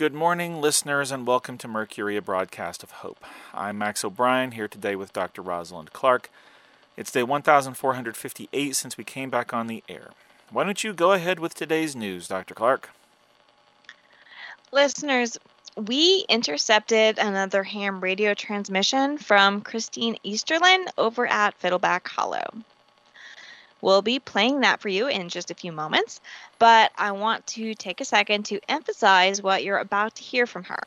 Good morning, listeners, and welcome to Mercury, a broadcast of hope. I'm Max O'Brien, here today with Dr. Rosalind Clark. It's day 1458 since we came back on the air. Why don't you go ahead with today's news, Dr. Clark? Listeners, we intercepted another ham radio transmission from Christine Easterlin over at Fiddleback Hollow. We'll be playing that for you in just a few moments, but I want to take a second to emphasize what you're about to hear from her.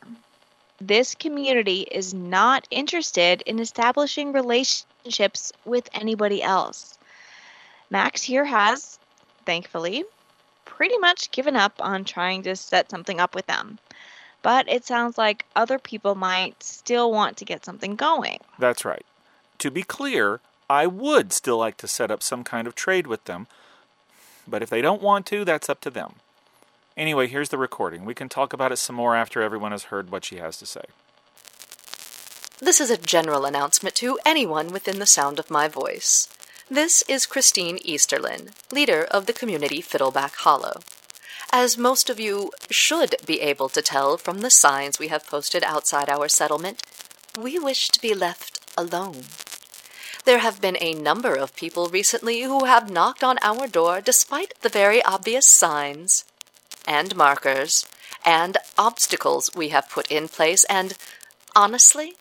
This community is not interested in establishing relationships with anybody else. Max here has, thankfully, pretty much given up on trying to set something up with them. But it sounds like other people might still want to get something going. That's right. To be clear, I would still like to set up some kind of trade with them, but if they don't want to, that's up to them. Anyway, here's the recording. We can talk about it some more after everyone has heard what she has to say. This is a general announcement to anyone within the sound of my voice. This is Christine Easterlin, leader of the community Fiddleback Hollow. As most of you should be able to tell from the signs we have posted outside our settlement, we wish to be left alone. There have been a number of people recently who have knocked on our door despite the very obvious signs and markers and obstacles we have put in place, and honestly,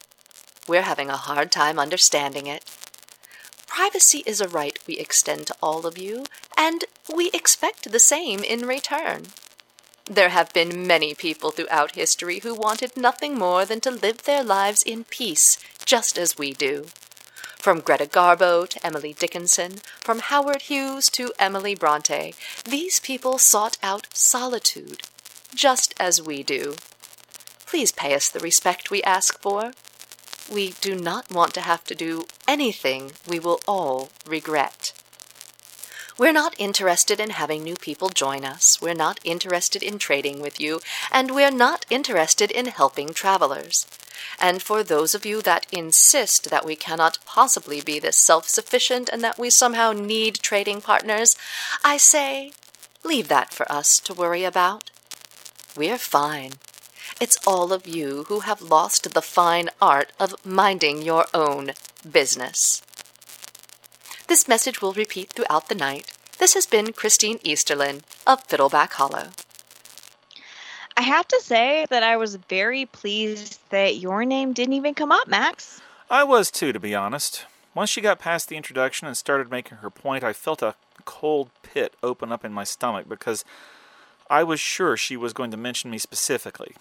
we're having a hard time understanding it. Privacy is a right we extend to all of you, and we expect the same in return. There have been many people throughout history who wanted nothing more than to live their lives in peace, just as we do. From Greta Garbo to Emily Dickinson, from Howard Hughes to Emily Bronte, these people sought out solitude, just as we do. Please pay us the respect we ask for. We do not want to have to do anything we will all regret. We're not interested in having new people join us. We're not interested in trading with you, and we're not interested in helping travelers. And for those of you that insist that we cannot possibly be this self sufficient and that we somehow need trading partners, I say, leave that for us to worry about. We're fine. It's all of you who have lost the fine art of minding your own business. This message will repeat throughout the night. This has been Christine Easterlin of Fiddleback Hollow. I have to say that I was very pleased that your name didn't even come up, Max. I was too, to be honest. Once she got past the introduction and started making her point, I felt a cold pit open up in my stomach because I was sure she was going to mention me specifically.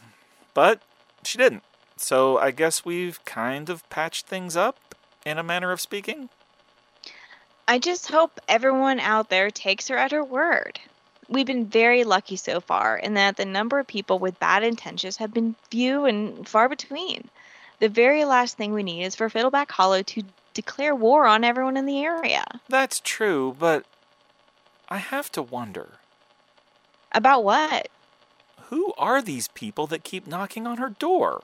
But she didn't. So I guess we've kind of patched things up, in a manner of speaking. I just hope everyone out there takes her at her word we've been very lucky so far in that the number of people with bad intentions have been few and far between. The very last thing we need is for Fiddleback Hollow to declare war on everyone in the area. That's true, but I have to wonder. About what? Who are these people that keep knocking on her door?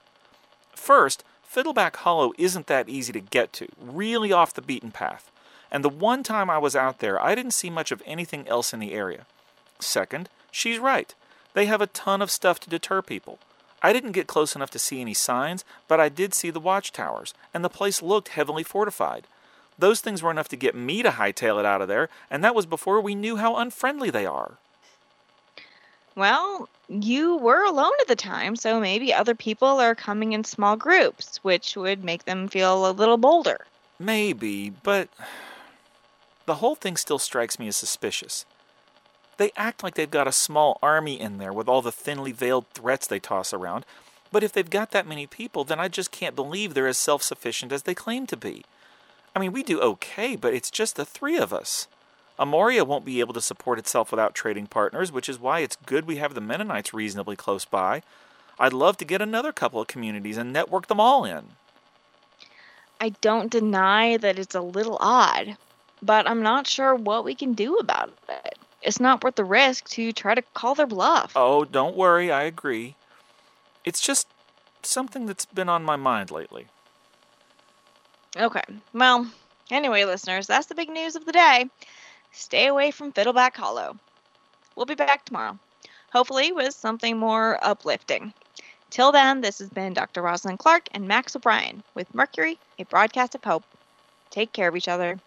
First, Fiddleback Hollow isn't that easy to get to, really off the beaten path. And the one time I was out there, I didn't see much of anything else in the area. Second, she's right. They have a ton of stuff to deter people. I didn't get close enough to see any signs, but I did see the watchtowers, and the place looked heavily fortified. Those things were enough to get me to hightail it out of there, and that was before we knew how unfriendly they are. Well, you were alone at the time, so maybe other people are coming in small groups, which would make them feel a little bolder. Maybe, but the whole thing still strikes me as suspicious. They act like they've got a small army in there with all the thinly veiled threats they toss around, but if they've got that many people, then I just can't believe they're as self sufficient as they claim to be. I mean, we do okay, but it's just the three of us. Amoria won't be able to support itself without trading partners, which is why it's good we have the Mennonites reasonably close by. I'd love to get another couple of communities and network them all in. I don't deny that it's a little odd, but I'm not sure what we can do about it it's not worth the risk to try to call their bluff. Oh, don't worry, I agree. It's just something that's been on my mind lately. Okay. Well, anyway, listeners, that's the big news of the day. Stay away from Fiddleback Hollow. We'll be back tomorrow, hopefully with something more uplifting. Till then, this has been Dr. Rosalind Clark and Max O'Brien with Mercury, a broadcast of hope. Take care of each other.